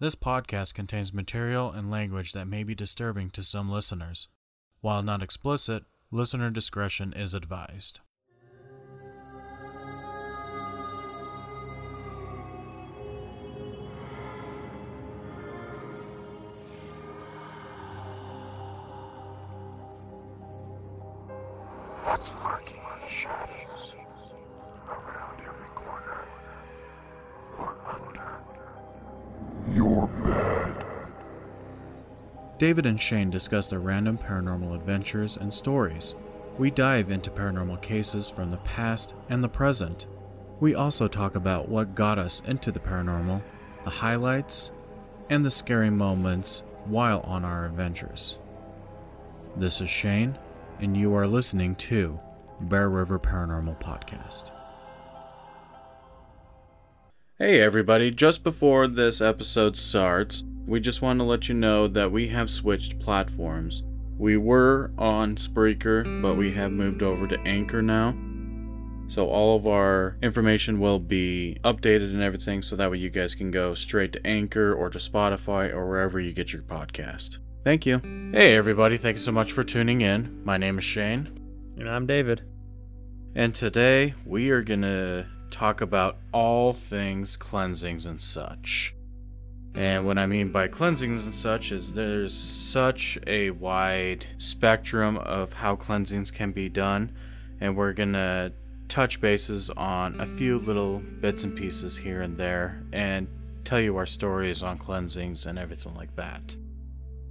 This podcast contains material and language that may be disturbing to some listeners. While not explicit, listener discretion is advised. David and Shane discuss their random paranormal adventures and stories. We dive into paranormal cases from the past and the present. We also talk about what got us into the paranormal, the highlights, and the scary moments while on our adventures. This is Shane, and you are listening to Bear River Paranormal Podcast. Hey everybody, just before this episode starts, we just want to let you know that we have switched platforms. We were on Spreaker, but we have moved over to Anchor now. So all of our information will be updated and everything so that way you guys can go straight to Anchor or to Spotify or wherever you get your podcast. Thank you. Hey everybody, thank you so much for tuning in. My name is Shane. And I'm David. And today we are going to talk about all things cleansings and such. And what I mean by cleansings and such is there's such a wide spectrum of how cleansings can be done, and we're to touch bases on a few little bits and pieces here and there and tell you our stories on cleansings and everything like that.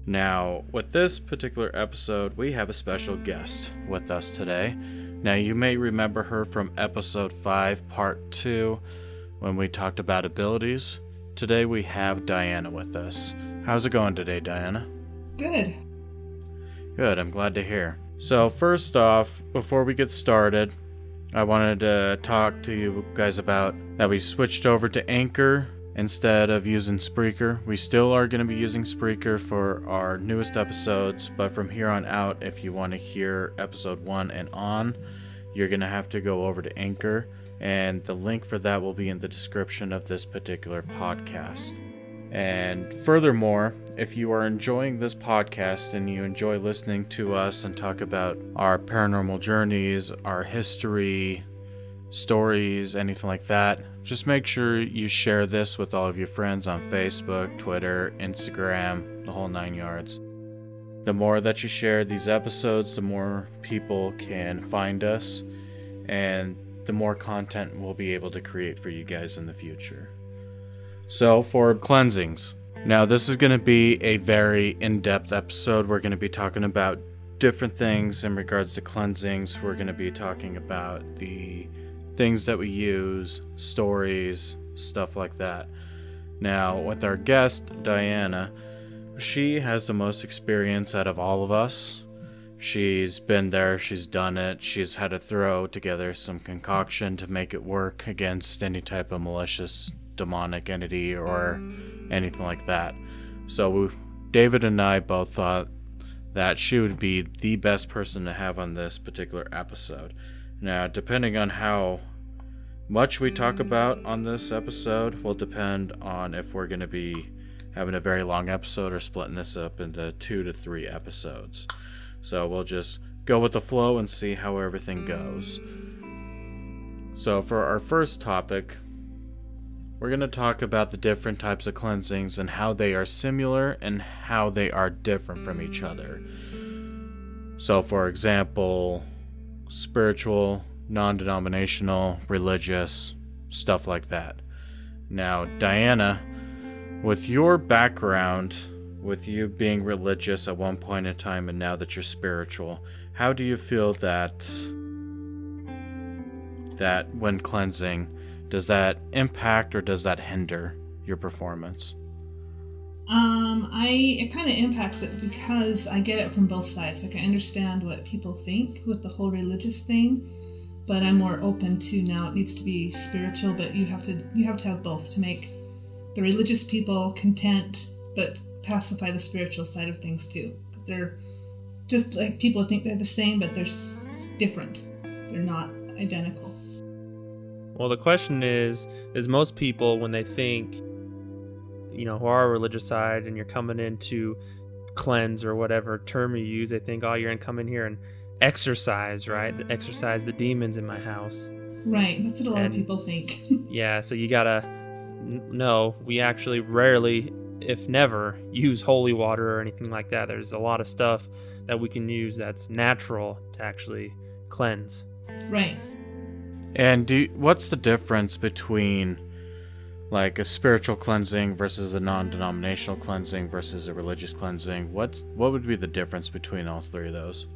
Now, with this particular episode, we have a special guest with us today. Now, you may remember her from episode 5, part 2, when we talked about abilities. Today, we have Diana with us. How's it going today, Diana? Good. Good, I'm glad to hear. So, first off, before we get started, I wanted to talk to you guys about that we switched over to Anchor instead of using Spreaker. We still are going to be using Spreaker for our newest episodes, but from here on out, if you want to hear episode one and on, you're going to have to go over to Anchor, and the link for that will be in the description of this particular podcast. And furthermore, if you are enjoying this podcast and you enjoy listening to us and talk about our paranormal journeys, our history, stories, anything like that, just make sure you share this with all of your friends on Facebook, Twitter, Instagram, the whole nine yards. The more that you share these episodes, the more people can find us, and the more content we'll be able to create for you guys in the future. So, for cleansings. Now, this is going to be a very in depth episode. We're going to be talking about different things in regards to cleansings. We're going to be talking about the things that we use, stories, stuff like that. Now, with our guest, Diana, she has the most experience out of all of us. She's been there, she's done it, she's had to throw together some concoction to make it work against any type of malicious demonic entity or anything like that. So, we, David and I both thought that she would be the best person to have on this particular episode. Now, depending on how much we talk about on this episode will depend on if we're going to be having a very long episode or splitting this up into two to three episodes. So we'll just go with the flow and see how everything goes. So, for our first topic, we're going to talk about the different types of cleansings and how they are similar and how they are different from each other. So, for example, spiritual, non denominational, religious, stuff like that. Now, Diana, with your background, with you being religious at one point in time and now that you're spiritual, how do you feel that that when cleansing, does that impact or does that hinder your performance? Um, I it kind of impacts it because I get it from both sides. Like I understand what people think with the whole religious thing, but I'm more open to now. It needs to be spiritual, but you have to you have to have both to make the religious people content, but pacify the spiritual side of things too. Because they're just like people think they're the same, but they're s- different. They're not identical. Well, the question is is most people, when they think, you know, who are religious side and you're coming in to cleanse or whatever term you use, they think, oh, you're gonna come in here and exorcise, right? Exorcise the demons in my house. Right. That's what a lot And- of people think. Yeah, so you gotta n- no, we actually rarely, if never, use holy water or anything like that. There's a lot of stuff that we can use that's natural to actually cleanse. right. And do what's the difference between like a spiritual cleansing versus a non-denominational cleansing versus a religious cleansing? What's what would be the difference between all three of those?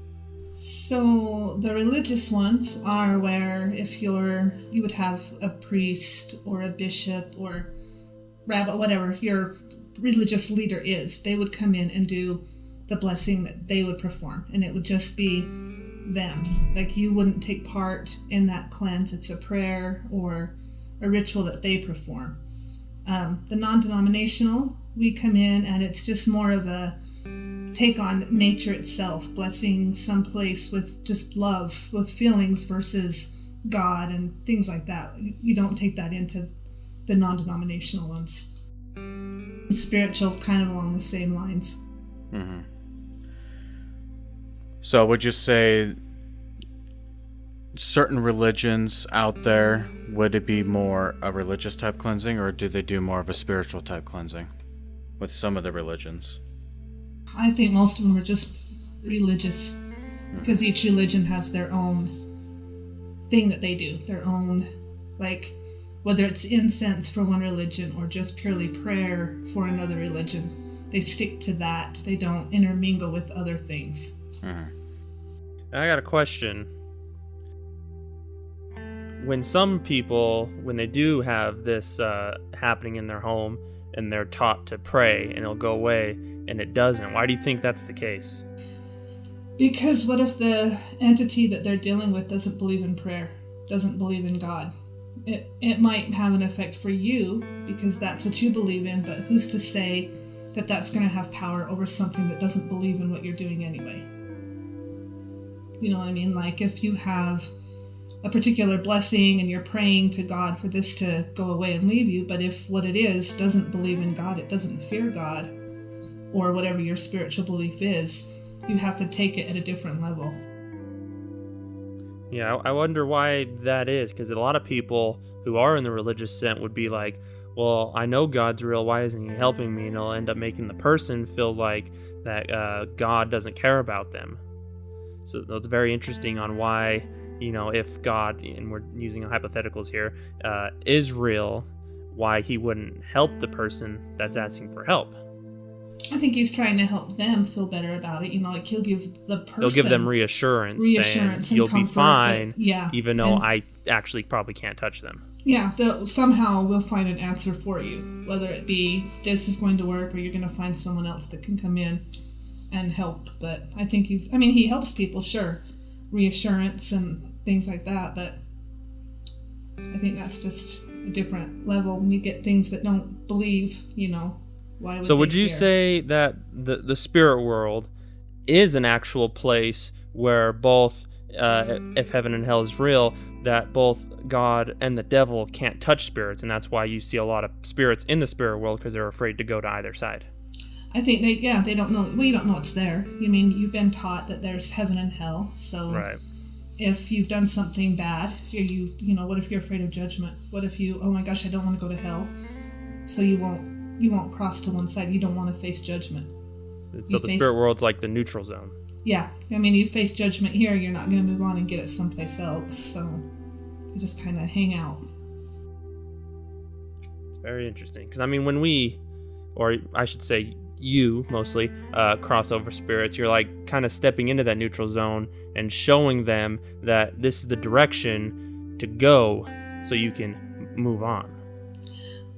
So the religious ones are where if you're you would have a priest or a bishop or rabbi whatever your religious leader is, they would come in and do the blessing that they would perform and it would just be them. Like you wouldn't take part in that cleanse. It's a prayer or a ritual that they perform. Um, the non-denominational, we come in and it's just more of a take on nature itself, blessing some place with just love, with feelings versus God and things like that. You don't take that into the non denominational ones. Spiritual, kind of along the same lines. Mm-hmm. So would you say certain religions out there would it be more a religious type cleansing or do they do more of a spiritual type cleansing with some of the religions? I think most of them are just religious because each religion has their own thing that they do, their own, like, whether it's incense for one religion or just purely prayer for another religion. They stick to that, they don't intermingle with other things. I got a question. When some people, when they do have this uh, happening in their home and they're taught to pray and it'll go away and it doesn't, why do you think that's the case? Because what if the entity that they're dealing with doesn't believe in prayer, doesn't believe in God? It, it might have an effect for you because that's what you believe in, but who's to say that that's going to have power over something that doesn't believe in what you're doing anyway? You know what I mean? Like if you have a particular blessing and you're praying to God for this to go away and leave you, but if what it is doesn't believe in God, it doesn't fear God, or whatever your spiritual belief is, you have to take it at a different level. Yeah, I I wonder why that is because a lot of people who are in the religious scent would be like, well, I know God's real. Why isn't He helping me? And it'll end up making the person feel like that uh, God doesn't care about them. So that's very interesting on why, you know, if God, and we're using hypotheticals here, uh, is real, why He wouldn't help the person that's asking for help. I think he's trying to help them feel better about it. You know, like he'll give the person He'll give them reassurance, reassurance and you'll be comfort fine, that- yeah, even though and- I actually probably can't touch them. yeah, somehow we'll find an answer for you. Whether it be this is going to work, or you're going to find someone else that can come in and help. But I think he's. I mean, he helps people, sure, reassurance and things like that. But I think that's just a different level when you get things that don't believe. You know, why would So would you fear? say that the the spirit world is an actual place where both uh, if heaven and hell is real, that both God and the devil can't touch spirits, and that's why you see a lot of spirits in the spirit world because they're afraid to go to either side. I think they, yeah, they don't know. Well, you don't know it's there. You mean you've been taught that there's heaven and hell. So Right. if you've done something bad, you, you know, what if you're afraid of judgment? What if you, oh my gosh, I don't want to go to hell, so you won't, you won't cross to one side. You don't want to face judgment. So You the face- spirit world's like the neutral zone. Yeah, I mean, you face judgment here, you're not going to move on and get it someplace else. So you just kind of hang out. It's very interesting because I mean, when we, or I should say, you mostly uh, cross over spirits, you're like kind of stepping into that neutral zone and showing them that this is the direction to go, so you can move on.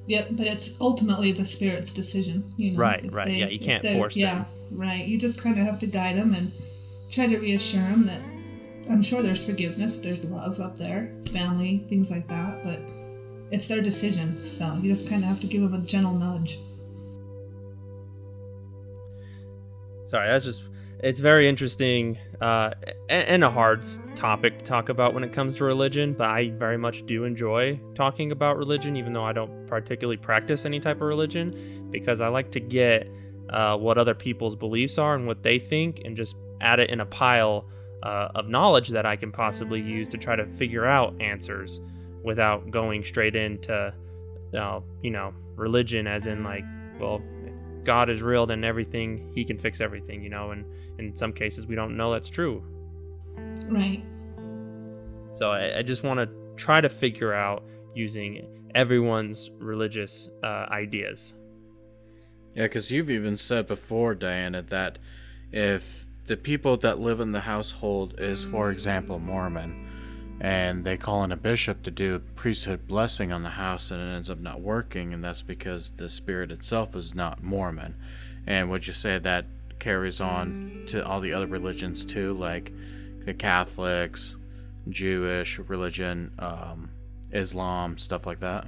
Yep, but it's ultimately the spirit's decision. You know, Right, right, yeah, you can't they- force Yeah, them. right. You just kind of have to guide them and try to reassure them that I'm sure there's forgiveness, there's love up there, family, things like that, but it's their decision. So you just kind of have to give them a gentle nudge. Sorry, that's just it's very interesting uh, and a hard topic to talk about when it comes to religion, but I very much do enjoy talking about religion, even though I don't particularly practice any type of religion, because I like to get uh, what other people's beliefs are and what they think and just add it in a pile uh, of knowledge that I can possibly use to try to figure out answers without going straight into, uh, you know, religion, as in, like, well, God is real, then everything, He can fix everything, you know, and in some cases we don't know that's true. Right. So I, I just want to try to figure out using everyone's religious uh, ideas. Yeah, because you've even said before, Diana, that if the people that live in the household is, for example, Mormon, and they call in a bishop to do a priesthood blessing on the house, and it ends up not working, and that's because the spirit itself is not Mormon. And would you say that carries on to all the other religions too, like the Catholics, Jewish religion, um, Islam, stuff like that?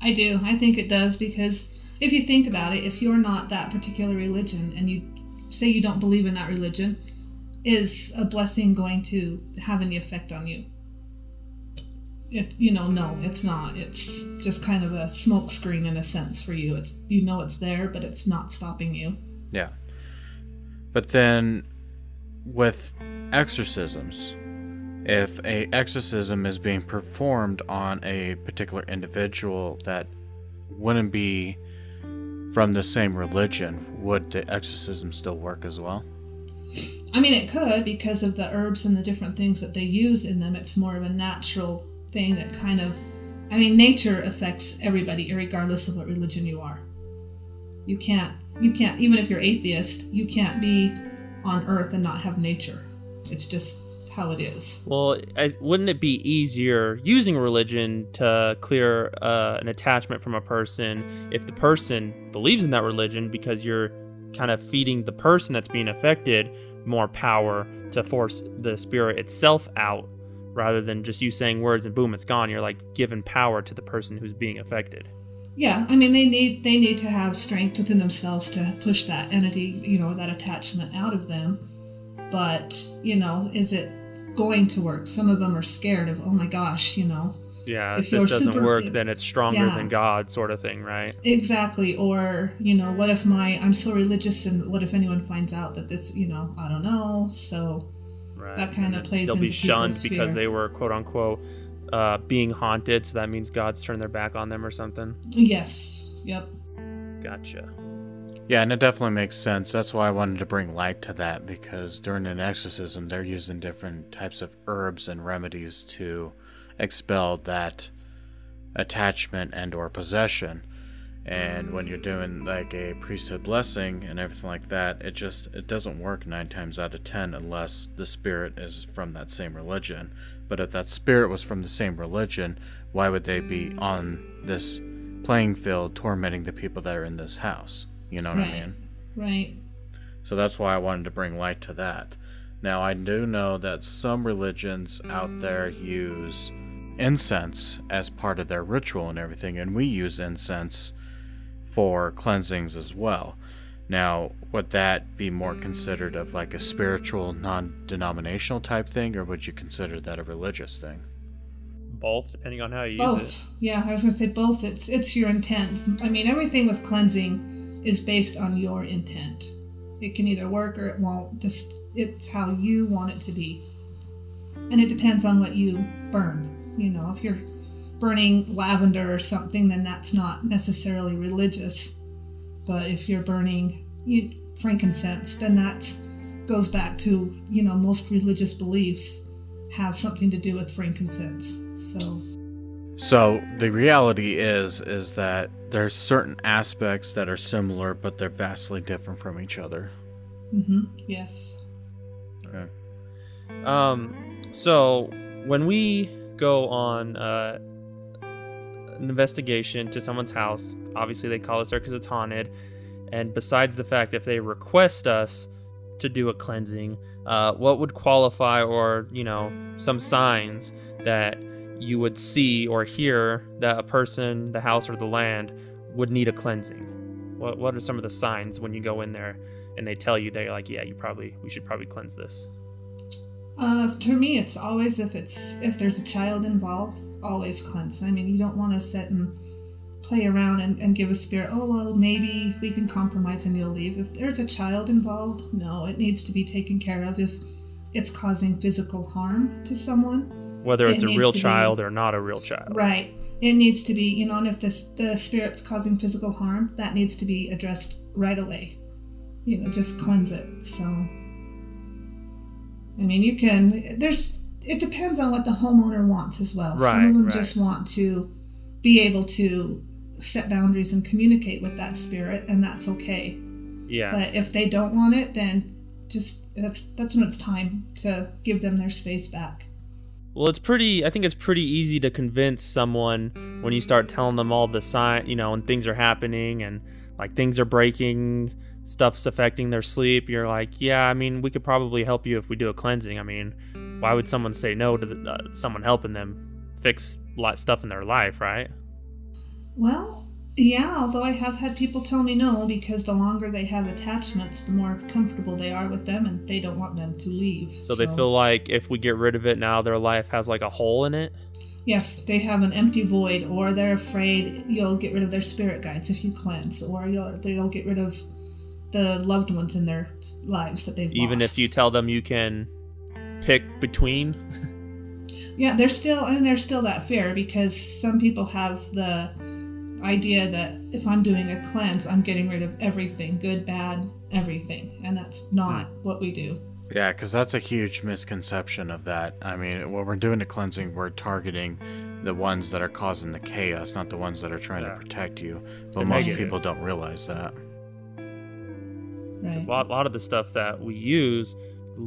I do. I think it does because if you think about it, if you're not that particular religion and you say you don't believe in that religion, is a blessing going to have any effect on you? If you know, no, it's not. It's just kind of a smokescreen in a sense for you. It's you know it's there, but it's not stopping you. Yeah. But then with exorcisms, if a exorcism is being performed on a particular individual that wouldn't be from the same religion, would the exorcism still work as well? I mean, it could because of the herbs and the different things that they use in them. It's more of a natural thing that kind of, I mean, nature affects everybody, regardless of what religion you are. You can't, you can't, even if you're atheist, you can't be on earth and not have nature. It's just how it is. Well, I, wouldn't it be easier using religion to clear uh, an attachment from a person if the person believes in that religion because you're kind of feeding the person that's being affected more power to force the spirit itself out rather than just you saying words and boom it's gone you're like giving power to the person who's being affected yeah i mean they need they need to have strength within themselves to push that entity you know that attachment out of them but you know is it going to work. Some of them are scared of, oh my gosh, you know. Yeah, if, if this doesn't super, work, then it's stronger yeah, than God, sort of thing, right? Exactly. Or, you know, what if my, I'm so religious and what if anyone finds out that this, you know, I don't know. So right. that kind of plays they'll into be shunned because fear. they were quote unquote uh, being haunted. So that means God's turned their back on them or something. Yes. Yep. Gotcha. Yeah, and it definitely makes sense. That's why I wanted to bring light to that because during an exorcism, they're using different types of herbs and remedies to expel that attachment and or possession. And when you're doing like a priesthood blessing and everything like that, it just it doesn't work 9 times out of 10 unless the spirit is from that same religion. But if that spirit was from the same religion, why would they be on this playing field tormenting the people that are in this house? You know what right. I mean? Right. So that's why I wanted to bring light to that. Now, I do know that some religions out there use incense as part of their ritual and everything, and we use incense for cleansings as well. Now, would that be more considered of like a spiritual, non denominational type thing, or would you consider that a religious thing? Both, depending on how you both. use it. Yeah, I was gonna say both. It's it's your intent. I mean, everything with cleansing is based on your intent. It can either work or it won't. Just it's how you want it to be. And it depends on what you burn. You know, if you're burning lavender or something, then that's not necessarily religious. But if you're burning you, frankincense, then that goes back to, you know, most religious beliefs have something to do with frankincense. So so the reality is is that there's certain aspects that are similar, but they're vastly different from each other. Mm-hmm. Yes. Okay. Um. So when we go on uh, an investigation to someone's house, obviously they call us there because it's haunted. And besides the fact, if they request us to do a cleansing, uh, what would qualify, or you know, some signs that you would see or hear that a person, the house, or the land would need a cleansing. What what are some of the signs when you go in there and they tell you they're like, yeah, you probably we should probably cleanse this. Uh, to me, it's always if it's if there's a child involved, always cleanse. I mean, you don't want to sit and play around and, and give a spirit. Oh well, maybe we can compromise and you'll leave. If there's a child involved, no, it needs to be taken care of. If it's causing physical harm to someone, Whether It it's a real to be- child or not a real child. right? It needs to be, you know, and if this the spirit's causing physical harm, that needs to be addressed right away. You know, just cleanse it. So, I mean, you can. There's. It depends on what the homeowner wants as well. Some Right, of them right. just want to be able to set boundaries and communicate with that spirit, and that's okay. Yeah. But if they don't want it, then just that's that's when it's time to give them their space back. Well, it's pretty. I think it's pretty easy to convince someone when you start telling them all the sign, you know, and things are happening and like things are breaking, stuff's affecting their sleep. You're like, yeah, I mean, we could probably help you if we do a cleansing. I mean, why would someone say no to the, uh, someone helping them fix lot stuff in their life, right? Well, yeah, although I have had people tell me no because the longer they have attachments, the more comfortable they are with them and they don't want them to leave. So they feel like if we get rid of it now, their life has like a hole in it. Yes, they have an empty void, or they're afraid you'll get rid of their spirit guides if you cleanse, or you'll, they'll get rid of the loved ones in their lives that they've Even lost. if you tell them you can pick between. Yeah, there's still, I mean, there's still that fear because some people have the idea that if I'm doing a cleanse, I'm getting rid of everything good, bad, everything. And that's not hmm. what we do. Yeah, because that's a huge misconception of that. I mean, when we're doing the cleansing, we're targeting the ones that are causing the chaos, not the ones that are trying Yeah. to protect you. But The most negative. people don't realize that. Right. a lot, lot of the stuff that we use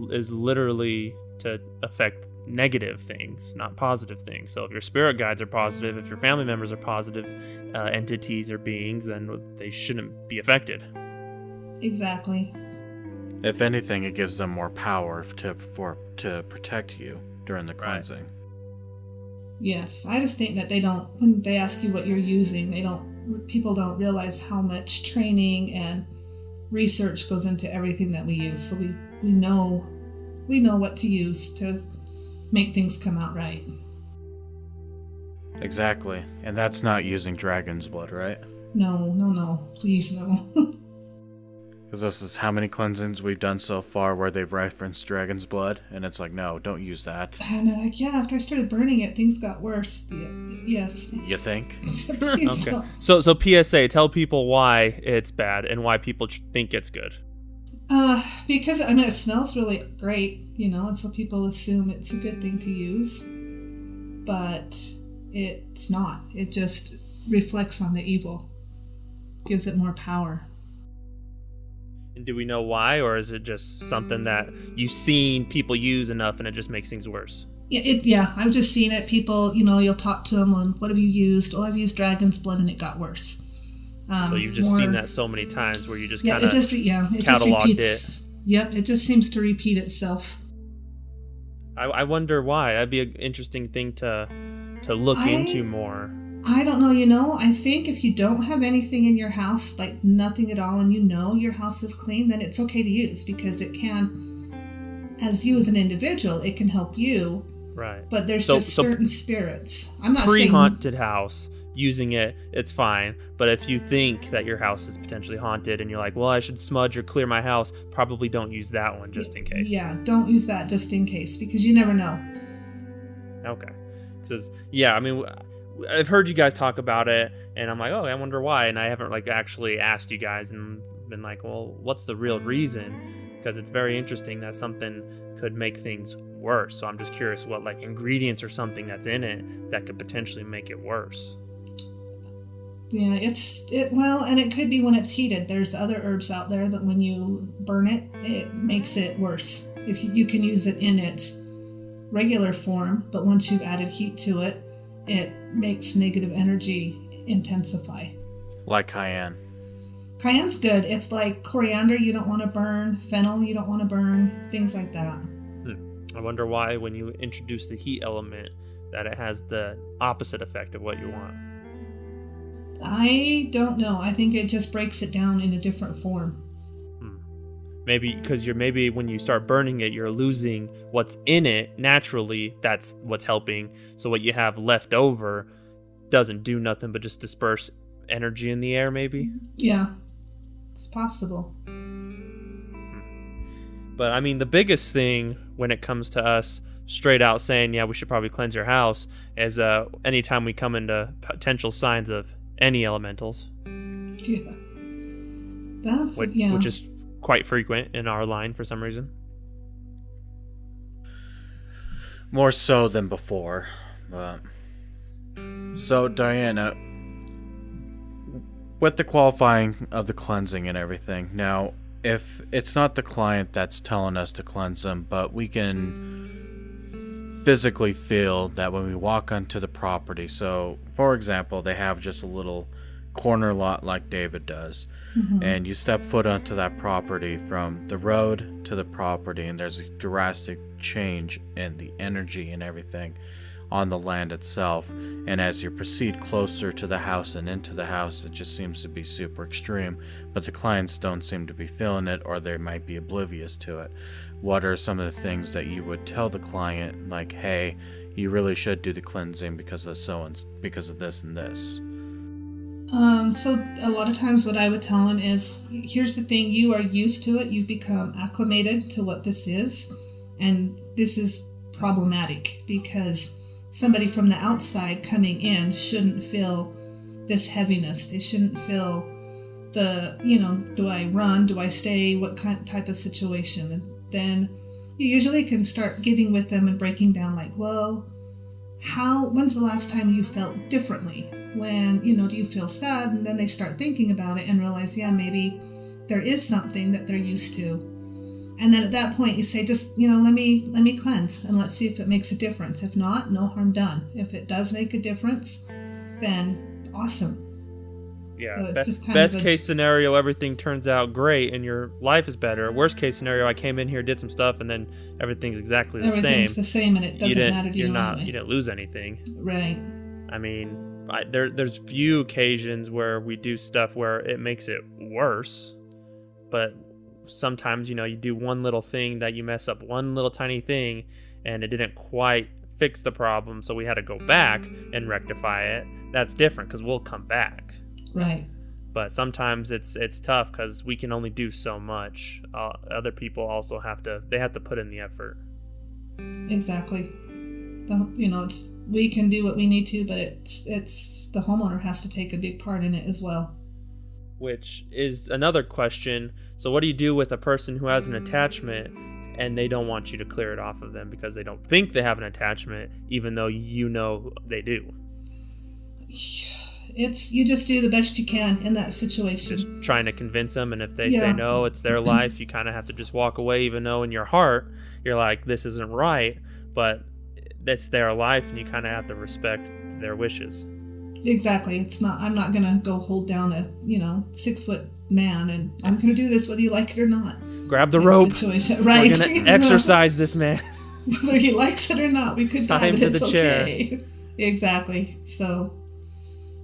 is literally to affect negative things, not positive things. So if your spirit guides are positive, if your family members are positive uh, entities or beings, then they shouldn't be affected. Exactly. If anything, it gives them more power to for to protect you during the cleansing. Right. cleansing. Yes. I just think that they don't, when they ask you what you're using, they don't, people don't realize how much training and research goes into everything that we use. So we, we know, we know what to use to make things come out right. Exactly, and that's not using dragon's blood, right? No, no, no. Please, no. Because this is how many cleansings we've done so far where they've referenced dragon's blood, and it's like, no, don't use that. and they're like, yeah, after I started burning it, things got worse. Yeah, yes. You think? Okay. don't. So so PSA, tell people why it's bad and why people think it's good. Uh, because I mean, it smells really great, you know, and so people assume it's a good thing to use, but it's not. It just reflects on the evil, gives it more power. And do we know why, or is it just something that you've seen people use enough and it just makes things worse? Yeah, it, yeah, I've just seen it. People, you know, you'll talk to them on what have you used? Oh, I've used dragon's blood and it got worse. Um, So you've just more- seen that so many times where you just Yeah, kind it of just yeah, it just repeats. Yep, it just seems to repeat itself. I, I wonder why. That'd be an interesting thing to to look I- into more. I don't know, you know, I think if you don't have anything in your house, like nothing at all, and you know your house is clean, then it's okay to use because it can, as you as an individual, it can help you, Right. but there's So- just so certain spirits. I'm not Pre saying. haunted house, using it, it's fine. But if you think that your house is potentially haunted and you're like, well, I should smudge or clear my house, probably don't use that one just in case. Yeah, don't use that just in case because you never know. Okay. Because yeah, I mean, I've heard you guys talk about it, and I'm like, oh, I wonder why, and I haven't like actually asked you guys and been like, well, what's the real reason? Because it's very interesting that something could make things worse. So I'm just curious what like ingredients or something that's in it that could potentially make it worse. Yeah, it's it well, and it could be when it's heated. There's other herbs out there that when you burn it, it makes it worse. If you, you can use it in its regular form, but once you've added heat to it, it makes negative energy intensify. Like cayenne. Cayenne's good. It's like coriander you don't want to burn, fennel you don't want to burn, things like that. Hmm. I wonder why when you introduce the heat element that it has the opposite effect of what you want. I don't know. I think it just breaks it down in a different form. Maybe because you're maybe when you start burning it you're losing what's in it naturally that's what's helping so what you have left over doesn't do nothing but just disperse energy in the air maybe Yeah, it's possible. but i mean the biggest thing when it comes to us straight out saying yeah we should probably cleanse your house is uh anytime we come into potential signs of any elementals Yeah. That's which, yeah. which is quite frequent in our line for some reason More so than before. But so Diana, with the qualifying of the cleansing and everything. Now, if it's not the client that's telling us to cleanse them, but we can physically feel that when we walk onto the property. So, for example, they have just a little corner lot like David does. Mm-hmm. And you step foot onto that property from the road to the property, and there's a drastic change in the energy and everything on the land itself. And as you proceed closer to the house and into the house, it just seems to be super extreme. But the clients don't seem to be feeling it, or they might be oblivious to it. What are some of the things that you would tell the client, like, hey, you really should do the cleansing because of so and because of this and this? Um, so a lot of times what I would tell them is here's the thing, you are used to it, you've become acclimated to what this is, and this is problematic because somebody from the outside coming in shouldn't feel this heaviness. They shouldn't feel the, you know, do I run, do I stay, what kind type of situation. And then you usually can start getting with them and breaking down like, well, how when's the last time you felt differently when you know do you feel sad and then they start thinking about it and realize yeah maybe there is something that they're used to and then at that point you say just you know let me let me cleanse and let's see if it makes a difference if not no harm done if it does make a difference then awesome Yeah. So best best case scenario, everything turns out great and your life is better. Worst case scenario, I came in here, did some stuff, and then everything's exactly the everything's same. Everything's the same and it doesn't matter to you're you not. anyway. You didn't lose anything. right I mean, I, there there's few occasions where we do stuff where it makes it worse, but sometimes you know you do one little thing that you mess up one little tiny thing, and it didn't quite fix the problem, so we had to go back and rectify it. That's different because we'll come back. right But sometimes it's it's tough because we can only do so much. Uh, other people also have to they have to put in the effort. Exactly. The, you know, it's we can do what we need to, but it's it's the homeowner has to take a big part in it as well. which is another question. So, what do you do with a person who has an attachment and they don't want you to clear it off of them because they don't think they have an attachment, even though you know they do? It's you just do the best you can in that situation. Just trying to convince them, and if they Yeah. say no, it's their life. You kind of have to just walk away, even though in your heart you're like, "This isn't right," but it's their life, and you kind of have to respect their wishes. Exactly. It's not. I'm not gonna go hold down a you know six foot man, and I'm gonna do this whether you like it or not. Grab the rope. Situation. Right. We're gonna exorcise this man. whether he likes it or not. We could Time it. to It's the chair. Exactly. So,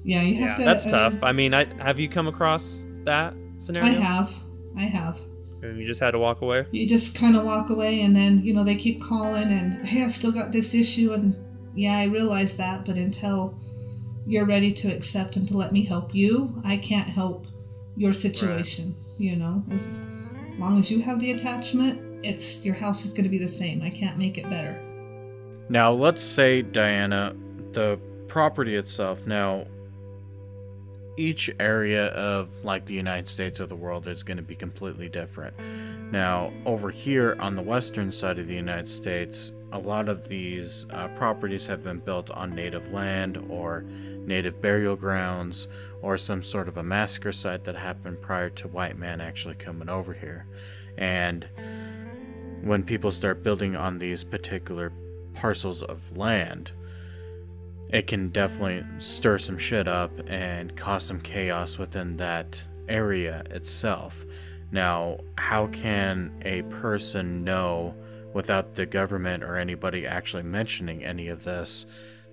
yeah, you have Yeah, to. that's I tough. I mean, I have you come across that scenario? I have. I have. And you just had to walk away. you just kind of walk away and then you know they keep calling and hey i've still got this issue and yeah i realize that but until you're ready to accept and to let me help you i can't help your situation you know as long as you have the attachment it's your house is going to be the same i can't make it better Now, let's say, Diana, the property itself. Now, each area of like the United States or the world is going to be completely different. Now, over here on the western side of the United States, a lot of these uh, properties have been built on native land or native burial grounds or some sort of a massacre site that happened prior to white man actually coming over here. And when people start building on these particular parcels of land, it can definitely stir some shit up and cause some chaos within that area itself. Now, how can a person know without the government or anybody actually mentioning any of this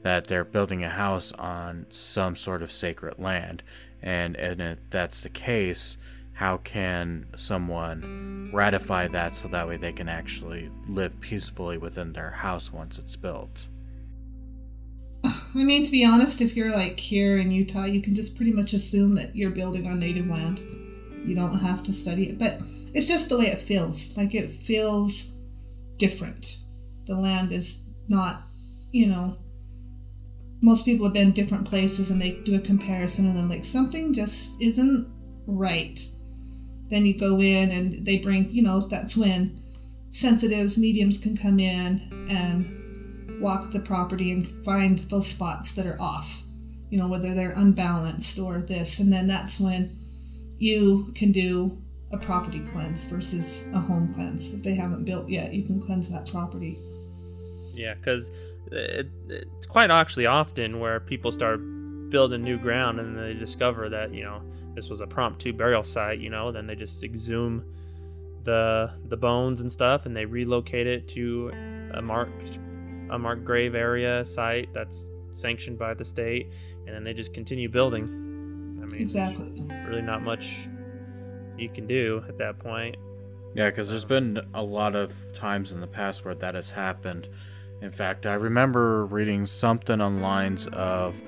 that they're building a house on some sort of sacred land. And, and if that's the case, how can someone ratify that so that way they can actually live peacefully within their house once it's built? I mean, to be honest, if you're like here in Utah, you can just pretty much assume that you're building on native land. You don't have to study it, but it's just the way it feels. Like it feels different. The land is not, you know, most people have been different places and they do a comparison and then like something just isn't right. Then you go in and they bring, you know, that's when sensitives, mediums can come in and walk the property and find those spots that are off, you know, whether they're unbalanced or this. And then that's when you can do a property cleanse versus a home cleanse. If they haven't built yet, you can cleanse that property. Yeah, because it, it's quite actually often where people start building new ground and they discover that, you know, this was a promptu burial site, you know, then they just exhume the the bones and stuff and they relocate it to a marked a marked grave area site that's sanctioned by the state, and then they just continue building. I mean, exactly. Really, not much you can do at that point. Yeah, because there's been a lot of times in the past where that has happened. In fact, I remember reading something on lines of.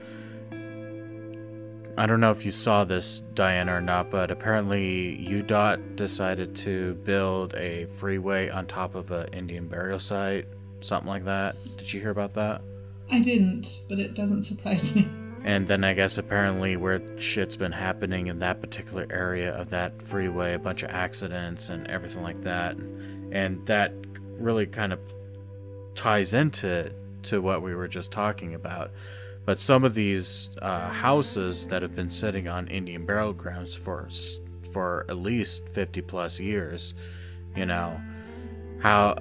I don't know if you saw this, Diana, or not, but apparently UDOT decided to build a freeway on top of an Indian burial site something like that. Did you hear about that? I didn't, but it doesn't surprise me. And then I guess apparently where shit's been happening in that particular area of that freeway, a bunch of accidents and everything like that. And that really kind of ties into to what we were just talking about. But some of these uh, houses that have been sitting on Indian burial grounds for for at least 50 plus years, you know, how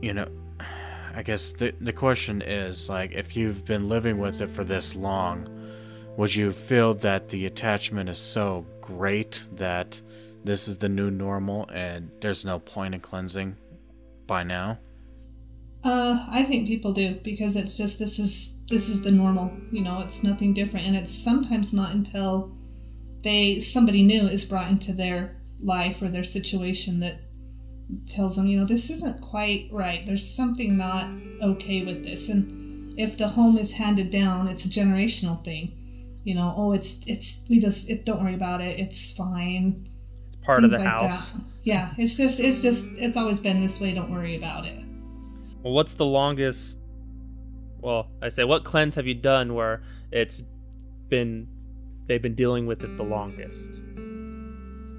you know, I guess the the question is like if you've been living with it for this long, would you feel that the attachment is so great that this is the new normal and there's no point in cleansing by now? Uh, I think people do because it's just this is this is the normal. You know, it's nothing different, and it's sometimes not until they somebody new is brought into their life or their situation that tells them, you know, this isn't quite right. There's something not okay with this. And if the home is handed down, it's a generational thing. You know, oh, it's it's we just it don't worry about it. It's fine. It's part Things of the like house. That. Yeah, it's just it's just it's always been this way. Don't worry about it. Well, what's the longest? Well, I say, what cleanse have you done where it's been they've been dealing with it the longest?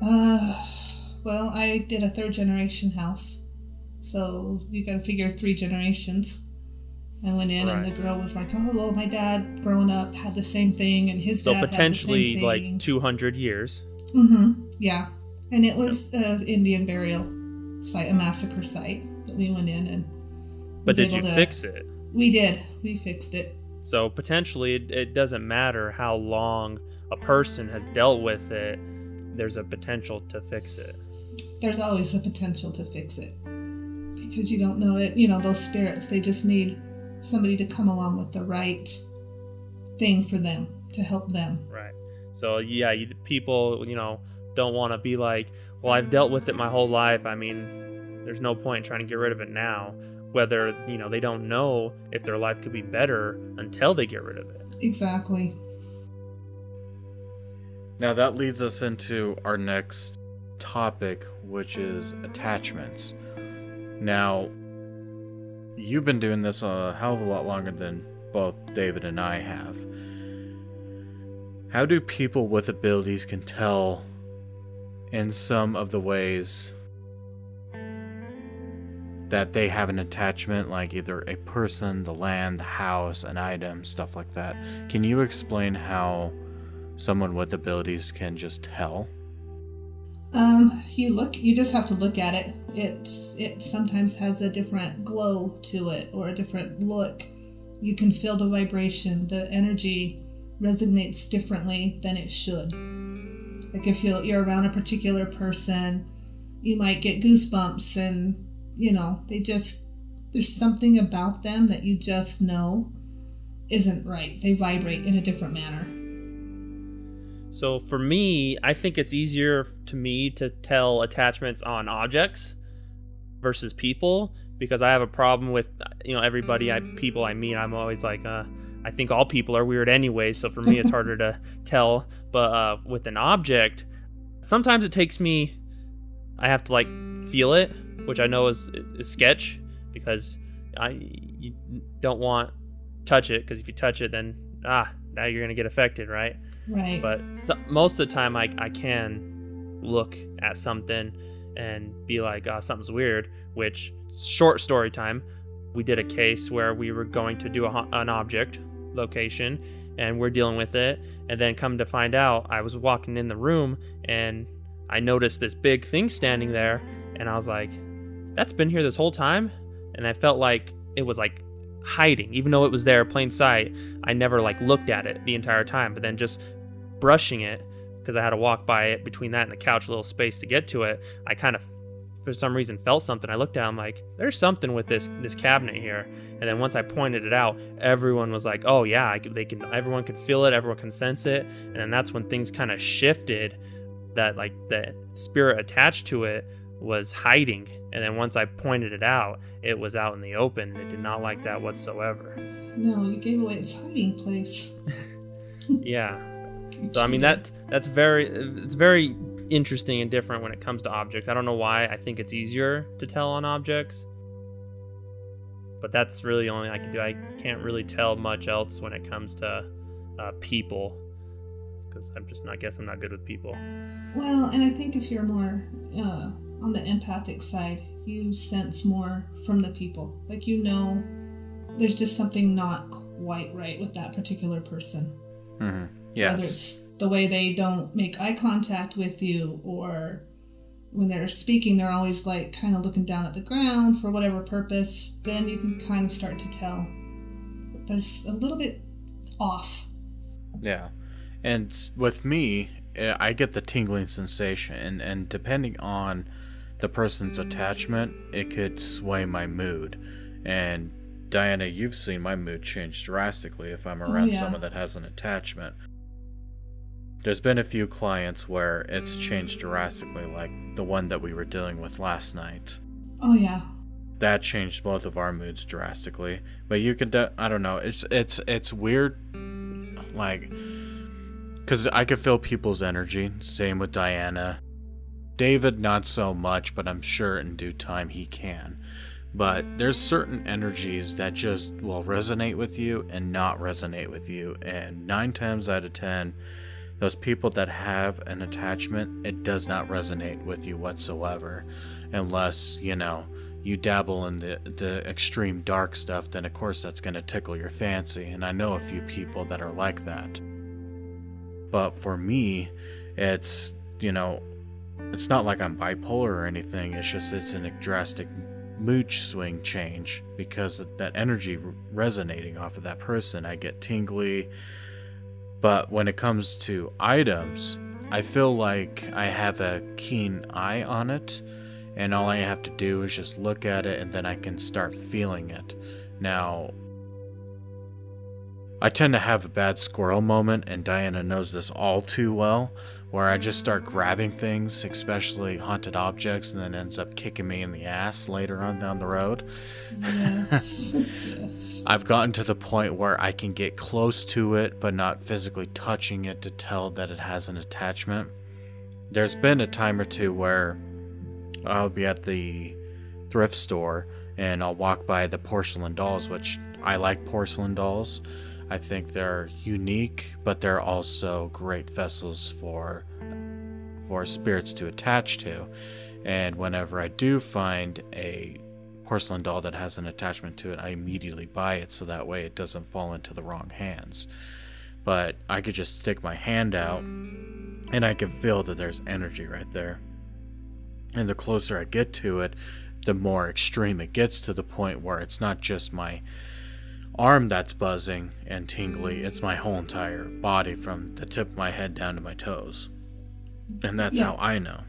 Uh well, I did a third generation house. So you gotta figure three generations. I went in right. and the girl was like, "Oh, well, my dad growing up had the same thing, and his so dad potentially like two hundred years." Mm-hmm. Yeah, and it was an Indian burial site, a massacre site that we went in and. But did you to, fix it? We did. We fixed it. So potentially, it, it doesn't matter how long a person has dealt with it. There's a potential to fix it there's always a potential to fix it because you don't know it. You know, those spirits, they just need somebody to come along with the right thing for them to help them. Right. So, yeah, you, people, you know, don't want to be like, well, I've dealt with it my whole life. I mean, there's no point trying to get rid of it now. Whether, you know, they don't know if their life could be better until they get rid of it. Exactly. Now that leads us into our next topic, which is attachments. Now, you've been doing this a hell of a lot longer than both David and I have. How do people with abilities can tell in some of the ways that they have an attachment, like either a person, the land, the house, an item, stuff like that? Can you explain how someone with abilities can just tell? Um, you look, you just have to look at it. It's it sometimes has a different glow to it or a different look. You can feel the vibration, the energy resonates differently than it should. Like if you're, you're around a particular person, you might get goosebumps, and you know they just there's something about them that you just know isn't right. They vibrate in a different manner. So for me, I think it's easier to me to tell attachments on objects versus people because I have a problem with you know everybody I people I meet. I'm always like, uh, I think all people are weird anyway. So for me, it's harder to tell. But uh, with an object, sometimes it takes me. I have to like feel it, which I know is, is sketch because I you don't want touch it because if you touch it, then ah, now you're gonna get affected, right? Right. But so, most of the time, I I can look at something and be like, ah, something's weird. Which short story time, we did a case where we were going to do a, an object location and we're dealing with it and then come to find out i was walking in the room and i noticed this big thing standing there and i was like that's been here this whole time and i felt like it was like hiding even though it was there plain sight i never like looked at it the entire time but then just brushing it because i had to walk by it between that and the couch a little space to get to it i kind of for some reason felt something. I looked down, like, there's something with this this cabinet here. And then once I pointed it out, everyone was like, oh yeah, I, they can. Everyone could feel it. Everyone can sense it. And then that's when things kind of shifted. That like the spirit attached to it was hiding. And then once I pointed it out, it was out in the open. It did not like that whatsoever. No, you gave away its hiding place. yeah. So I mean that that's very it's very interesting and different when it comes to objects. I don't know why. I think it's easier to tell on objects. But that's really the only I can do. I can't really tell much else when it comes to uh, people because I'm just not. I guess I'm not good with people. Well, and I think if you're more uh, on the empathic side, you sense more from the people. Like you know, there's just something not quite right with that particular person. Mm-hmm. Yes. Whether it's the way they don't make eye contact with you or when they're speaking they're always like kind of looking down at the ground for whatever purpose then you can kind of start to tell. That there's a little bit off. Yeah. And with me eh, i get the tingling sensation and, and depending on the person's attachment it could sway my mood. And diana you've seen my mood change drastically if i'm around oh, yeah. someone that has an attachment there's been a few clients where it's changed drastically, like the one that we were dealing with last night. Oh yeah. That changed both of our moods drastically. But you could, de- I don't know. It's it's it's weird, like, because I could feel people's energy. Same with Diana. David, not so much, but I'm sure in due time he can. But there's certain energies that just will resonate with you and not resonate with you. And nine times out of ten, those people that have an attachment, it does not resonate with you whatsoever. Unless, you know, you dabble in the, the extreme dark stuff, then of course that's going to tickle your fancy. And I know a few people that are like that. But for me, it's, you know, it's not like I'm bipolar or anything. It's just it's a drastic mood swing change because that energy resonating off of that person. I get tingly. But when it comes to items, I feel like I have a keen eye on it, and all I have to do is just look at it and then I can start feeling it. Now, I tend to have a bad squirrel moment, and Diana knows this all too well where I just start grabbing things, especially haunted objects, and then ends up kicking me in the ass later on down the road. Yes. yes. I've gotten to the point where I can get close to it, but not physically touching it to tell that it has an attachment. There's been a time or two where I'll be at the thrift store and I'll walk by the porcelain dolls, which I like porcelain dolls. I think they're unique, but they're also great vessels for for spirits to attach to. And whenever I do find a porcelain doll that has an attachment to it, I immediately buy it so that way it doesn't fall into the wrong hands. But I could just stick my hand out and I can feel that there's energy right there. And the closer I get to it, the more extreme it gets to the point where it's not just my arm that's buzzing and tingly. It's my whole entire body from the tip of my head down to my toes. And that's yeah. how I know.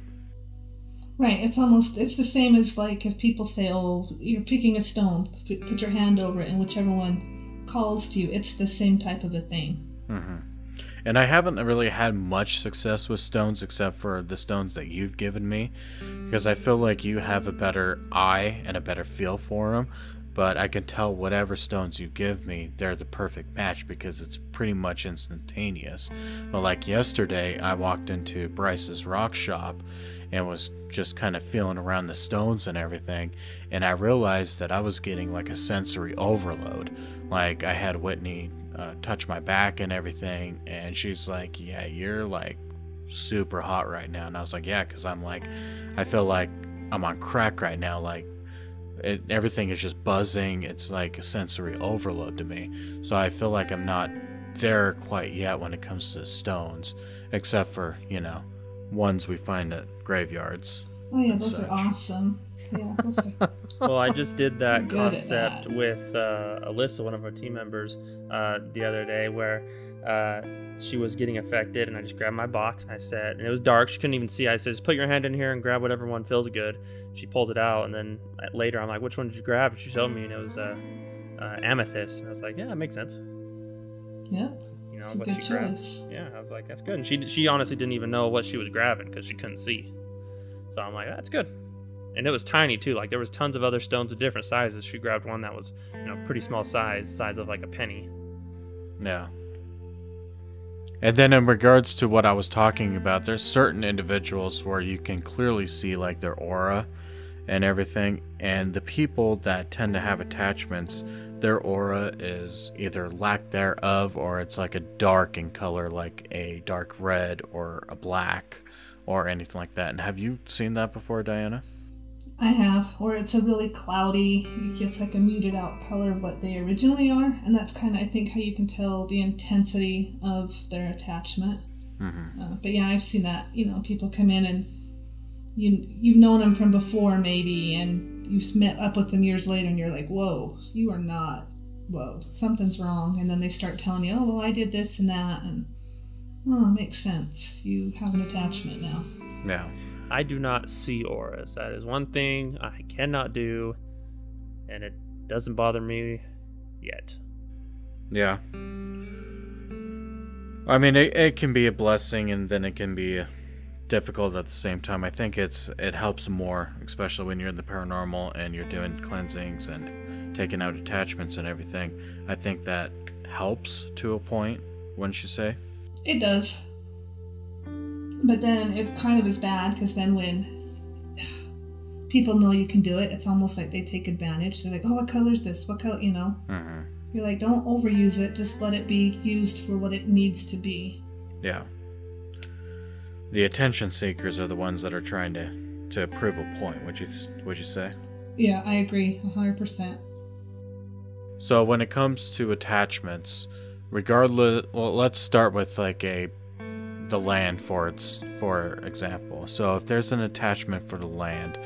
Right. It's almost, it's the same as like if people say, oh, you're picking a stone, put your hand over it, and whichever one calls to you, it's the same type of a thing. Mm-hmm. And I haven't really had much success with stones except for the stones that you've given me because I feel like you have a better eye and a better feel for them. But I can tell whatever stones you give me, they're the perfect match because it's pretty much instantaneous. But like yesterday, I walked into Bryce's rock shop and was just kind of feeling around the stones and everything. And I realized that I was getting like a sensory overload. Like I had Whitney uh, touch my back and everything, and she's like, "Yeah, you're like super hot right now." And I was like, "Yeah," because I'm like, I feel like I'm on crack right now. Like it, everything is just buzzing. It's like a sensory overload to me. So I feel like I'm not there quite yet when it comes to stones, except for you know ones we find at graveyards. Oh yeah, those such. are awesome. Yeah, those are well, I just did that concept that. with uh, Alyssa, one of our team members, uh, the other day, where uh, she was getting affected, and I just grabbed my box and I said, and it was dark, she couldn't even see. I said, just put your hand in here and grab whatever one feels good. She pulled it out, and then uh, later I'm like, which one did you grab? And she showed me, and it was uh, uh, amethyst. And I was like, yeah, that makes sense. Yep. You know It's a good she grabbed. choice. Yeah, I was like, that's good. And she she honestly didn't even know what she was grabbing because she couldn't see. So I'm like, that's good. And it was tiny too. Like there was tons of other stones of different sizes. She grabbed one that was, you know, pretty small size, size of like a penny. Yeah. And then in regards to what I was talking about, there's certain individuals where you can clearly see like their aura and everything, and the people that tend to have attachments, their aura is either lack thereof or it's like a dark in color, like a dark red or a black or anything like that. And have you seen that before, Diana? I have, or it's a really cloudy. It's like a muted out color of what they originally are, and that's kind of I think how you can tell the intensity of their attachment. Uh, but yeah, I've seen that. You know, people come in and you you've known them from before maybe, and you've met up with them years later, and you're like, whoa, you are not. Whoa, something's wrong, and then they start telling you, oh well, I did this and that, and oh, it makes sense. You have an attachment now. Yeah. I do not see auras. That is one thing I cannot do, and it doesn't bother me yet. Yeah. I mean, it, it can be a blessing and then it can be difficult at the same time. I think it's it helps more, especially when you're in the paranormal and you're doing cleansings and taking out attachments and everything. I think that helps to a point, wouldn't you say? It does. But then it kind of is bad because then when people know you can do it, it's almost like they take advantage. They're like, oh, what color is this? What color? You know? Mm-hmm. You're like, don't overuse it. Just let it be used for what it needs to be. Yeah. The attention seekers are the ones that are trying to to prove a point. Would you would you say? Yeah, I agree. 100%. So when it comes to attachments, regardless, well, let's start with like a the land for its for example. So if there's an attachment for the land,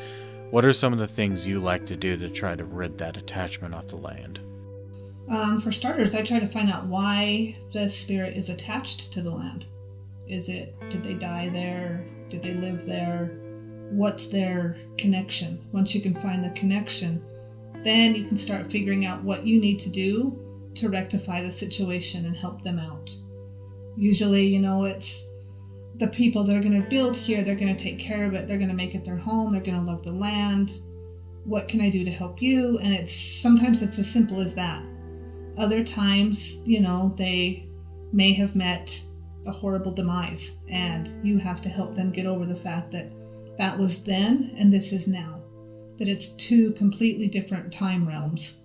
what are some of the things you like to do to try to rid that attachment off the land? Um, for starters, I try to find out why the spirit is attached to the land. Is it, did they die there? Did they live there? What's their connection? Once you can find the connection, then you can start figuring out what you need to do to rectify the situation and help them out. Usually, you know, it's the people that are going to build here, they're going to take care of it, they're going to make it their home, they're going to love the land. What can I do to help you? And it's sometimes it's as simple as that. Other times, you know, they may have met a horrible demise, and you have to help them get over the fact that that was then and this is now. That it's two completely different time realms.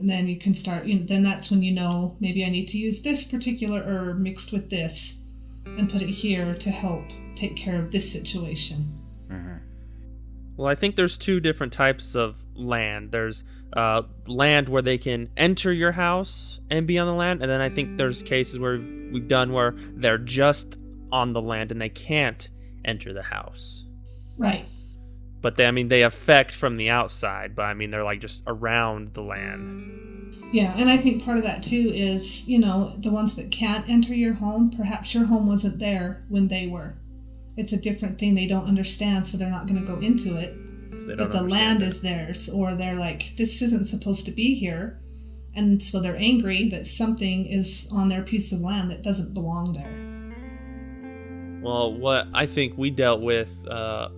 And then you can start, you know, then that's when you know maybe I need to use this particular herb mixed with this and put it here to help take care of this situation. Well, I think there's two different types of land. There's uh, land where they can enter your house and be on the land, and then I think there's cases where we've done where they're just on the land and they can't enter the house. Right. But they, I mean, they affect from the outside, but I mean, they're like just around the land. Yeah, and I think part of that too is, you know, the ones that can't enter your home, perhaps your home wasn't there when they were. It's a different thing they don't understand, so they're not going to go into it. They But the land it. is theirs, or they're like, this isn't supposed to be here. And so they're angry that something is on their piece of land that doesn't belong there. Well, what I think we dealt with uh,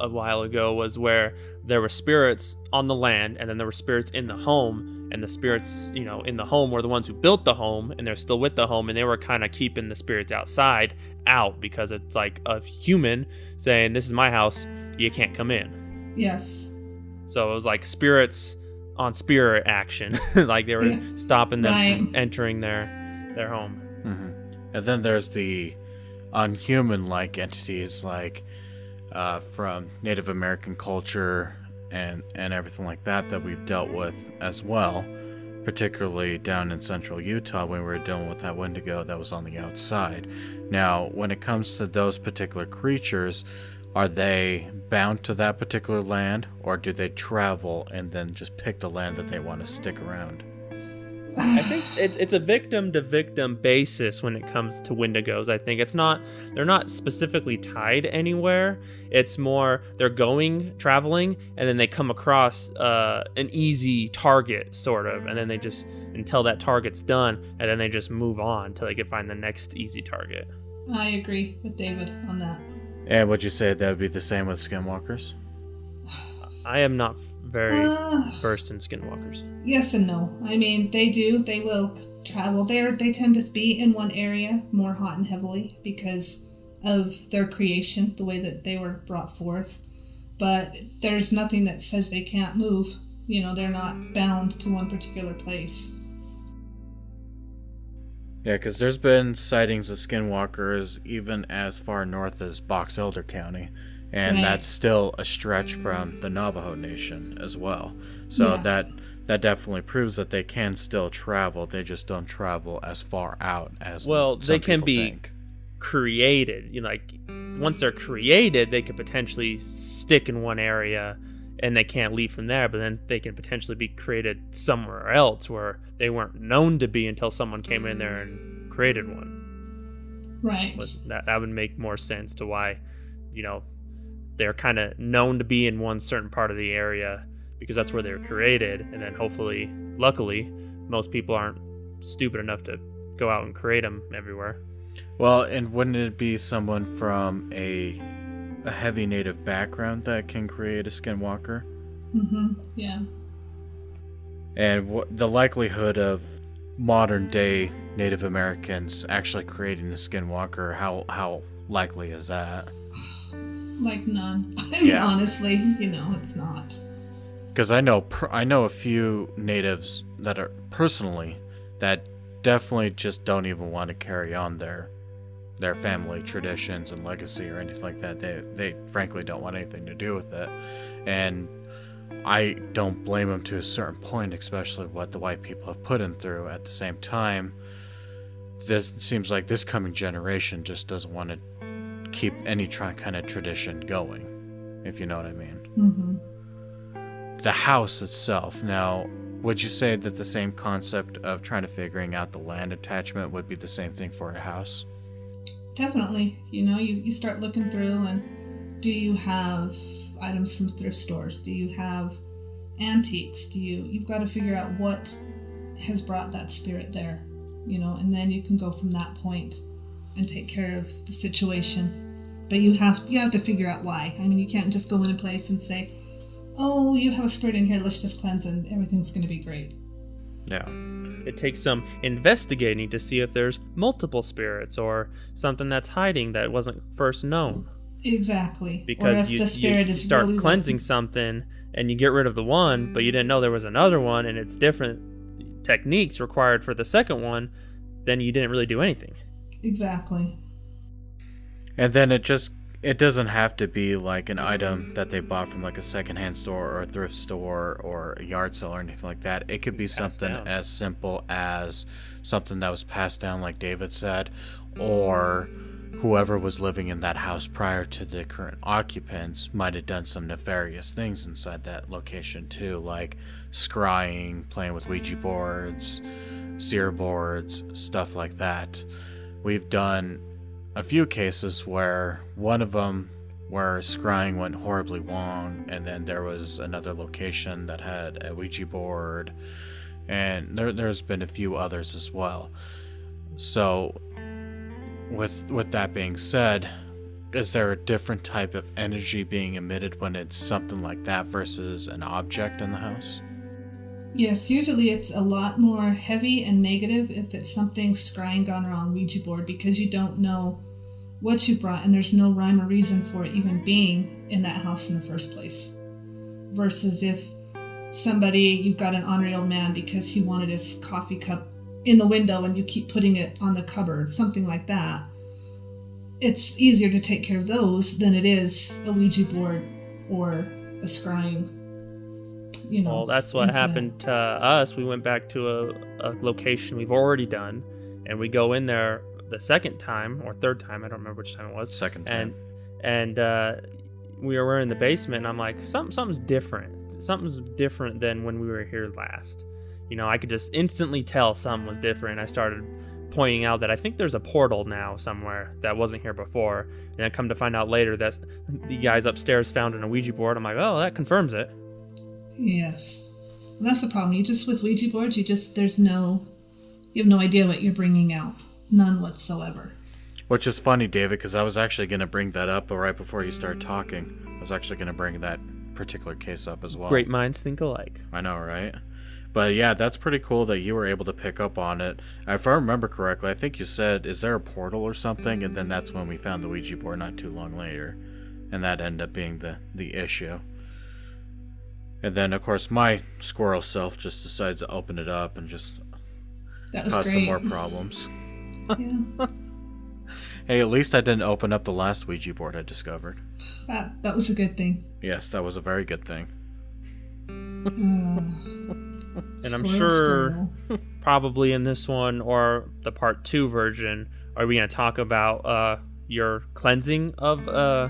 a while ago was where there were spirits on the land and then there were spirits in the home and the spirits you know in the home were the ones who built the home and they're still with the home and they were kind of keeping the spirits outside out because it's like a human saying this is my house you can't come in Yes. so it was like spirits on spirit action like they were Yeah. stopping them Right. from entering their their home hmm And then there's the unhuman like entities like uh, from Native American culture and, and everything like that that we've dealt with as well, particularly down in central Utah when we were dealing with that Wendigo that was on the outside. Now, when it comes to those particular creatures, are they bound to that particular land or do they travel and then just pick the land that they want to stick around? I think it, it's a victim to victim basis when it comes to Wendigos. I think it's not they're not specifically tied anywhere. It's more they're going traveling and then they come across uh, an easy target sort of, and then they just until that target's done, and then they just move on until they can find the next easy target. I agree with David on that. And would you say that would be the same with skinwalkers? I am not very Uh, versed in skinwalkers. yes and no. I mean, they do. They will travel there. They tend to be in one area more hot and heavily because of their creation, the way that they were brought forth. But there's nothing that says they can't move. You know, they're not bound to one particular place. Yeah, because there's been sightings of skinwalkers even as far north as Box Elder County, and Right. that's still a stretch from the Navajo Nation as well. So Yes. that that definitely proves that they can still travel. They just don't travel as far out as Well, some they can be think. created. You know, like once they're created, they could potentially stick in one area and they can't leave from there. But then they can potentially be created somewhere else where they weren't known to be until someone came in there and created one. Right. But that that would make more sense to why, you know, they're kind of known to be in one certain part of the area because that's where they were created, and then hopefully, luckily, most people aren't stupid enough to go out and create them everywhere. Well, and wouldn't it be someone from a a heavy native background that can create a skinwalker? Mm-hmm. Yeah. And what the likelihood of modern day Native Americans actually creating a skinwalker, how how likely is that? Like none. I mean, Yeah. honestly, you know, it's not. Because I know per- I know a few natives that are personally that definitely just don't even want to carry on their their family traditions and legacy or anything like that. They they frankly don't want anything to do with it, and I don't blame them to a certain point, especially what the white people have put them through. At the same time, this seems like this coming generation just doesn't want to keep any try, kind of tradition going, if you know what I mean Mm-hmm. the house itself. Now, would you say that the same concept of trying to figuring out the land attachment would be the same thing for a house? Definitely. You know, you, you start looking through and do you have items from thrift stores? Do you have antiques? Do you you've got to figure out what has brought that spirit there, you know, and then you can go from that point and take care of the situation. But you have you have to figure out why. I mean, you can't just go in a place and say, "Oh, you have a spirit in here. Let's just cleanse and everything's going to be great." Yeah. It takes some investigating to see if there's multiple spirits or something that's hiding that wasn't first known. Exactly. or Because if you, the spirit you is start really cleansing something and you get rid of the one, but you didn't know there was another one and it's different techniques required for the second one, then you didn't really do anything. Exactly. And then it just it doesn't have to be like an item that they bought from like a secondhand store or a thrift store or a yard sale or anything like that. It could be something down. as simple as something that was passed down like David said or whoever was living in that house prior to the current occupants might have done some nefarious things inside that location too, like scrying, playing with Ouija boards, seer boards, stuff like that. We've done a few cases where one of them where scrying went horribly wrong and then there was another location that had a ouija board and there there's been a few others as well. So, with with that being said, is there a different type of energy being emitted when it's something like that versus an object in the house? Yes, usually it's a lot more heavy and negative if it's something scrying gone wrong Ouija board because you don't know what you brought and there's no rhyme or reason for it even being in that house in the first place. Versus if somebody, you've got an ornery old man because he wanted his coffee cup in the window and you keep putting it on the cupboard, something like that. It's easier to take care of those than it is a Ouija board or a scrying you know. Well, that's what incident. happened to us. We went back to a, a location we've already done, and we go in there the second time or third time. I don't remember which time it was. Second time. And and uh, we were in the basement, and I'm like, something something's different. Something's different than when we were here last. You know, I could just instantly tell something was different. I started pointing out that I think there's a portal now somewhere that wasn't here before. And I come to find out later that the guys upstairs found an Ouija board. I'm like, oh, that confirms it. Yes. And that's the problem. You just, with Ouija boards, you just, there's no, you have no idea what you're bringing out. None whatsoever. Which is funny, David, because I was actually going to bring that up right before you start talking. I was actually going to bring that particular case up as well. Great minds think alike. I know, right? But yeah, that's pretty cool that you were able to pick up on it. If I remember correctly, I think you said, "Is there a portal or something?" And then that's when we found the Ouija board not too long later, and that ended up being the the issue. And then, of course, my squirrel self just decides to open it up and just That was cause great. some more problems. yeah. Hey, at least I didn't open up the last Ouija board I discovered. That, that was a good thing. Yes, that was a very good thing. And I'm sure squirrel. probably in this one or the part two version, are we going to talk about uh, your cleansing of uh,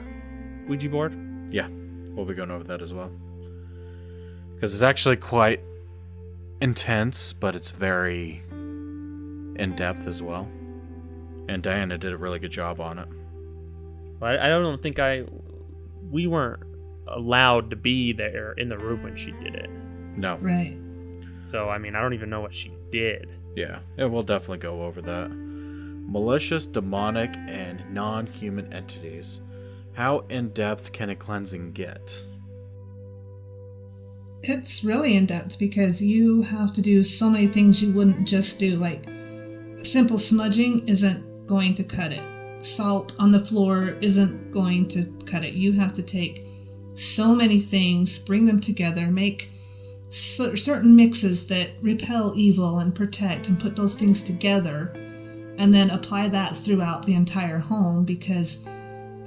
Ouija board? Yeah, we'll be going over that as well. Because it's actually quite intense, but it's very in depth as well. And Diana did a really good job on it. Well, I, I don't think I. We weren't allowed to be there in the room when she did it. No, Right. So, I mean, I don't even know what she did. yeah, and we'll definitely go over that. Malicious, demonic, and non human entities. How in depth can a cleansing get? It's really in depth because you have to do so many things you wouldn't just do. Like, simple smudging isn't going to cut it, salt on the floor isn't going to cut it. You have to take so many things, bring them together, make certain mixes that repel evil and protect, and put those things together, and then apply that throughout the entire home because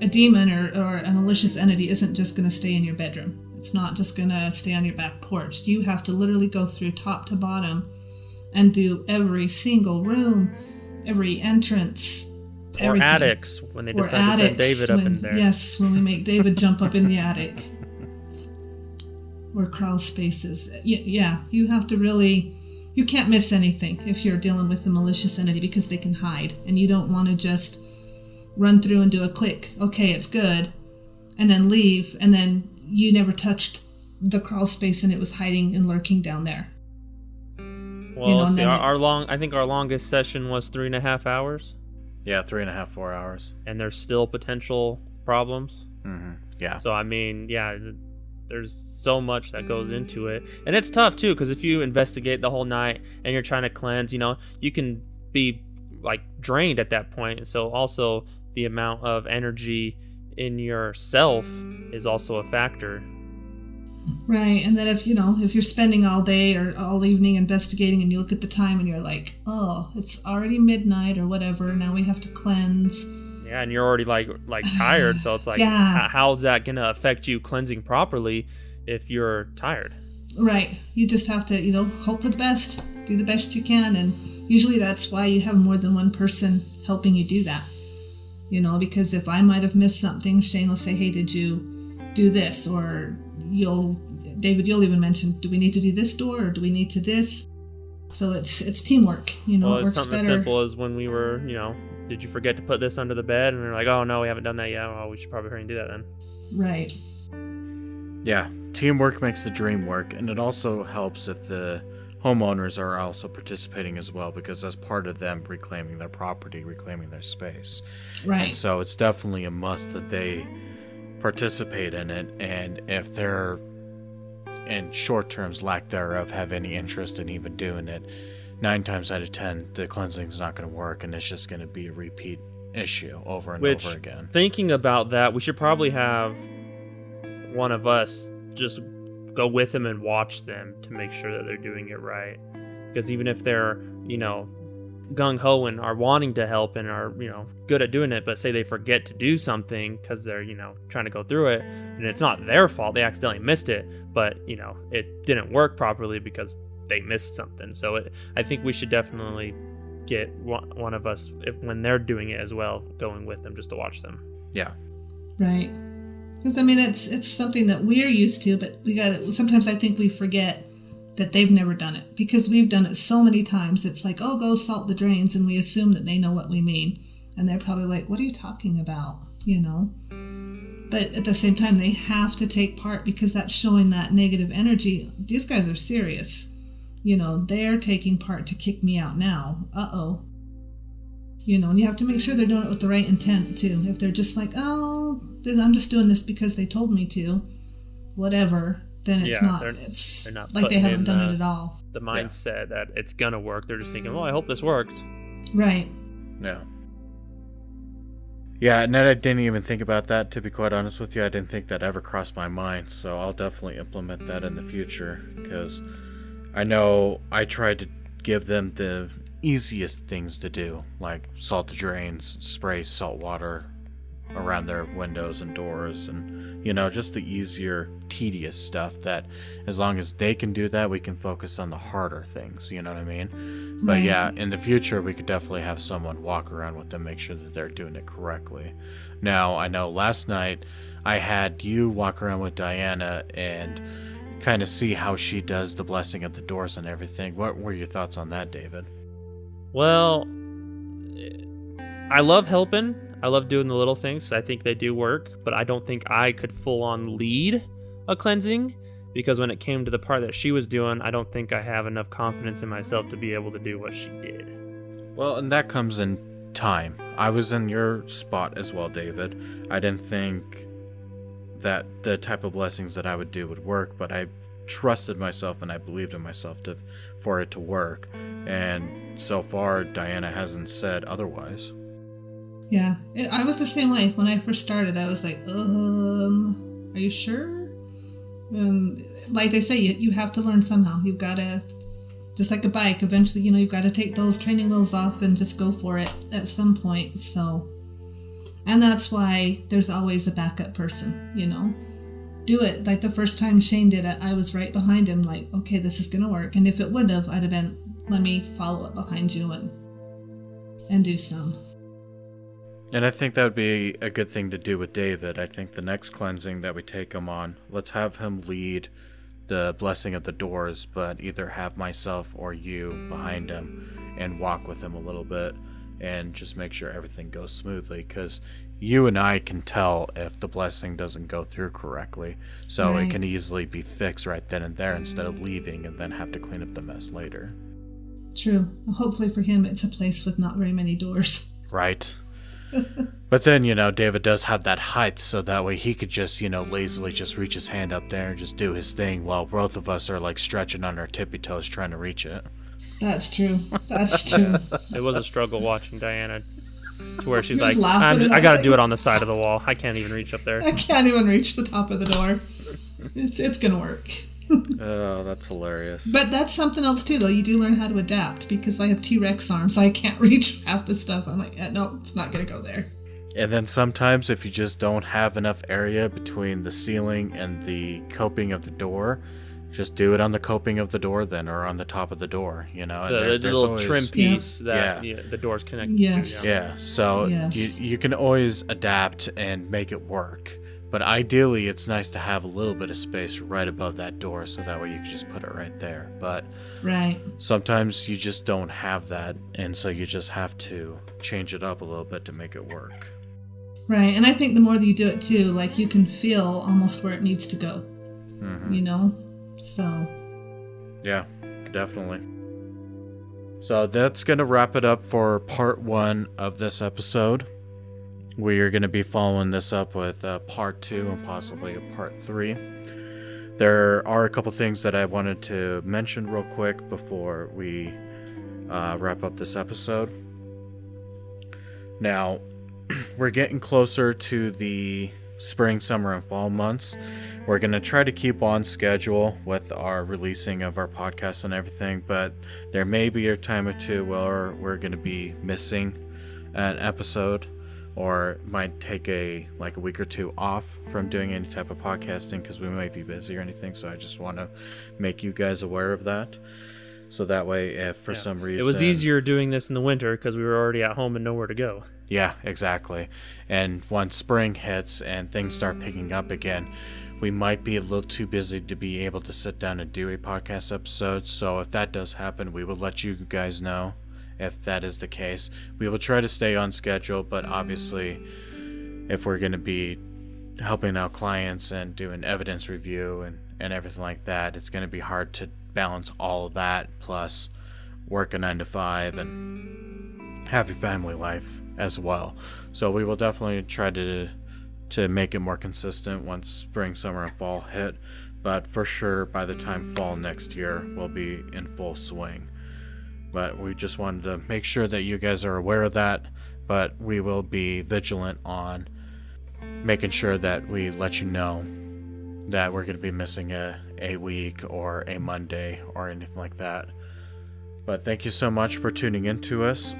a demon or, or a malicious entity isn't just going to stay in your bedroom. It's not just going to stay on your back porch. You have to literally go through top to bottom and do every single room, every entrance, Or everything. attics when they decide to attics David up in there. Yes, when we make David jump up in the attic. Or crawl spaces. Y- Yeah, you have to really. You can't miss anything if you're dealing with a malicious entity because they can hide. And you don't want to just run through and do a click, okay, it's good, and then leave, and then you never touched the crawl space and it was hiding and lurking down there. Well, you know, see, our, then- our long, I think our longest session was three and a half hours, Yeah, three and a half, four hours. and there's still potential problems. hmm Yeah. So I mean, yeah, there's so much that goes into it, and it's tough too because if you investigate the whole night and you're trying to cleanse, you know, you can be like drained at that point. So also the amount of energy in yourself is also a factor. Right, and then if you know if you're spending all day or all evening investigating, and you look at the time and you're like, oh, it's already midnight or whatever. Now we have to cleanse. Yeah, and you're already like like tired, so it's like, Yeah. how's that gonna affect you cleansing properly if you're tired? Right, you just have to you know hope for the best, do the best you can, and usually that's why you have more than one person helping you do that. You know, because if I might have missed something, Shane will say, hey, did you do this? Or you'll David, you'll even mention, do we need to do this door or do we need to this? So it's it's teamwork. You know, well, it it's works something as better. simple as when we were, you know, did you forget to put this under the bed? And they're like, oh no, we haven't done that yet. Well, we should probably hurry and do that then. Right. Yeah, teamwork makes the dream work, and it also helps if the homeowners are also participating as well because that's part of them reclaiming their property, reclaiming their space. Right. So it's definitely a must that they participate in it. And if they're, in short terms, lack thereof, have any interest in even doing it, nine times out of ten, the cleansing is not going to work and it's just going to be a repeat issue over and Which, over again. thinking about that, we should probably have one of us just go with them and watch them to make sure that they're doing it right. Because even if they're, you know, gung ho and are wanting to help and are, you know, good at doing it, but say they forget to do something because they're, you know, trying to go through it, and it's not their fault. They accidentally missed it, but, you know, it didn't work properly because they missed something. So it, I think we should definitely get one, one of us, if when they're doing it as well, going with them just to watch them. Yeah. Right. Because I mean, it's it's something that we're used to, but we got to Sometimes I think we forget that they've never done it because we've done it so many times. It's like, oh, go salt the drains, and we assume that they know what we mean, and they're probably like, what are you talking about? You know. But at the same time, they have to take part because that's showing that negative energy. These guys are serious. You know, they're taking part to kick me out now. Uh oh. You know, and you have to make sure they're doing it with the right intent too. If they're just like, oh, I'm just doing this because they told me to, whatever, then it's Yeah, not. they're- it's they're not like they haven't done the- it at all. The mindset that it's gonna work. They're just thinking, well, I hope this works. Right. Yeah. Yeah, and I didn't even think about that, to be quite honest with you. I didn't think that ever crossed my mind, so I'll definitely implement that in the future, because I know I tried to give them the easiest things to do, like salt the drains, spray salt water around their windows and doors, and, you know, just the easier, tedious stuff that as long as they can do that, we can focus on the harder things, you know what I mean? But Right. yeah, in the future, we could definitely have someone walk around with them, make sure that they're doing it correctly. Now, I know last night I had you walk around with Diana and kind of see how she does the blessing of the doors and everything. What were your thoughts on that, David? Well, I love helping. I love doing the little things. I think they do work, but I don't think I could full on lead a cleansing because when it came to the part that she was doing, I don't think I have enough confidence in myself to be able to do what she did. Well, and that comes in time. I was in your spot as well, David. I didn't think that the type of blessings that I would do would work, but I trusted myself and I believed in myself to for it to work. And so far, Diana hasn't said otherwise. Yeah, it, I was the same way when I first started. I was like, um, are you sure? Um, like they say, you, you have to learn somehow. You've got to, just like a bike, eventually, you know, you've got to take those training wheels off and just go for it at some point. So, and that's why there's always a backup person, you know. Do it. Like the first time Shane did it, I was right behind him, like, okay, this is to work. And if it wouldn't have, I'd have been, let me follow up behind you and and do some. And I think that would be a good thing to do with David. I think the next cleansing that we take him on, let's have him lead the blessing of the doors, but either have myself or you behind him and walk with him a little bit and just make sure everything goes smoothly because you and I can tell if the blessing doesn't go through correctly. So Right. it can easily be fixed right then and there instead of leaving and then have to clean up the mess later. True. Hopefully for him, it's a place with not very many doors. Right. but then, you know, David does have that height, so that way he could just, you know, lazily just reach his hand up there and just do his thing while both of us are like stretching on our tippy toes trying to reach it. That's true. That's true. It was a struggle watching Diana to where she's like, laughing I'm, and I I got was to do it on the side of the wall. I can't even reach up there. I can't even reach the top of the door. It's it's gonna work. Oh, that's hilarious. But that's something else too, though. You do learn how to adapt because I have T Rex arms, so I can't reach half the stuff. I'm like, eh, no, it's not gonna go there. And then sometimes, if you just don't have enough area between the ceiling and the coping of the door, just do it on the coping of the door then, or on the top of the door, you know? The, there- the there's little always- trim piece that Yeah. yeah, the door's connected Yes. to. Yeah. Yeah, so Yes. you, you can always adapt and make it work. But ideally, it's nice to have a little bit of space right above that door so that way you can just put it right there. But Right. sometimes you just don't have that, and so you just have to change it up a little bit to make it work. Right. And I think the more that you do it too, like you can feel almost where it needs to go. hmm You know. So Yeah, definitely. So that's going to wrap it up for part one of this episode. We are going to be following this up with uh, part two and possibly a part three. There are a couple things that I wanted to mention real quick before we uh, wrap up this episode. Now, we're getting closer to the spring, summer, and fall months. We're going to try to keep on schedule with our releasing of our podcast and everything, but there may be a time or two where we're going to be missing an episode or might take a like a week or two off from doing any type of podcasting because we might be busy or anything so i just want to make you guys aware of that so that way if for Yeah. some reason It was easier doing this in the winter because we were already at home and nowhere to go. Yeah, exactly. And once spring hits and things start picking up again, we might be a little too busy to be able to sit down and do a podcast episode. So if that does happen, we will let you guys know if that is the case. We will try to stay on schedule, but obviously, if we're going to be helping out clients and doing evidence review and, and everything like that, it's going to be hard to balance all of that plus work a nine to five and have a family life as well. So we will definitely try to to make it more consistent once spring, summer, and fall hit. But for sure, by the time fall next year, we'll be in full swing. But we just wanted to make sure that you guys are aware of that. But we will be vigilant on making sure that we let you know that we're going to be missing a, a week or a Monday or anything like that. But thank you so much for tuning in to us.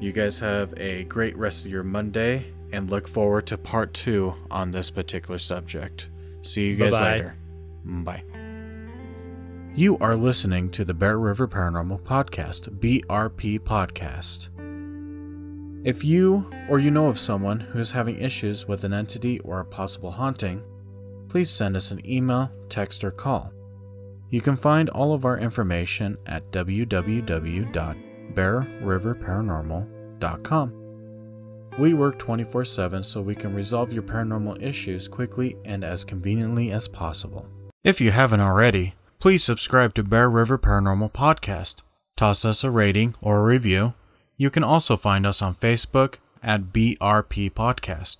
You guys have a great rest of your Monday and look forward to part two on this particular subject. See you guys Bye-bye. later. Bye. You are listening to the Bear River Paranormal Podcast, BRP Podcast. If you or you know of someone who is having issues with an entity or a possible haunting, please send us an email, text, or call. You can find all of our information at www.bearriverparanormal.com. We work 24 7 so we can resolve your paranormal issues quickly and as conveniently as possible. If you haven't already, please subscribe to Bear River Paranormal Podcast. Toss us a rating or a review. You can also find us on Facebook at BRP Podcast.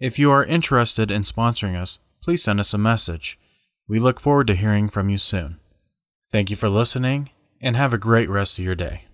If you are interested in sponsoring us, please send us a message. We look forward to hearing from you soon. Thank you for listening and have a great rest of your day.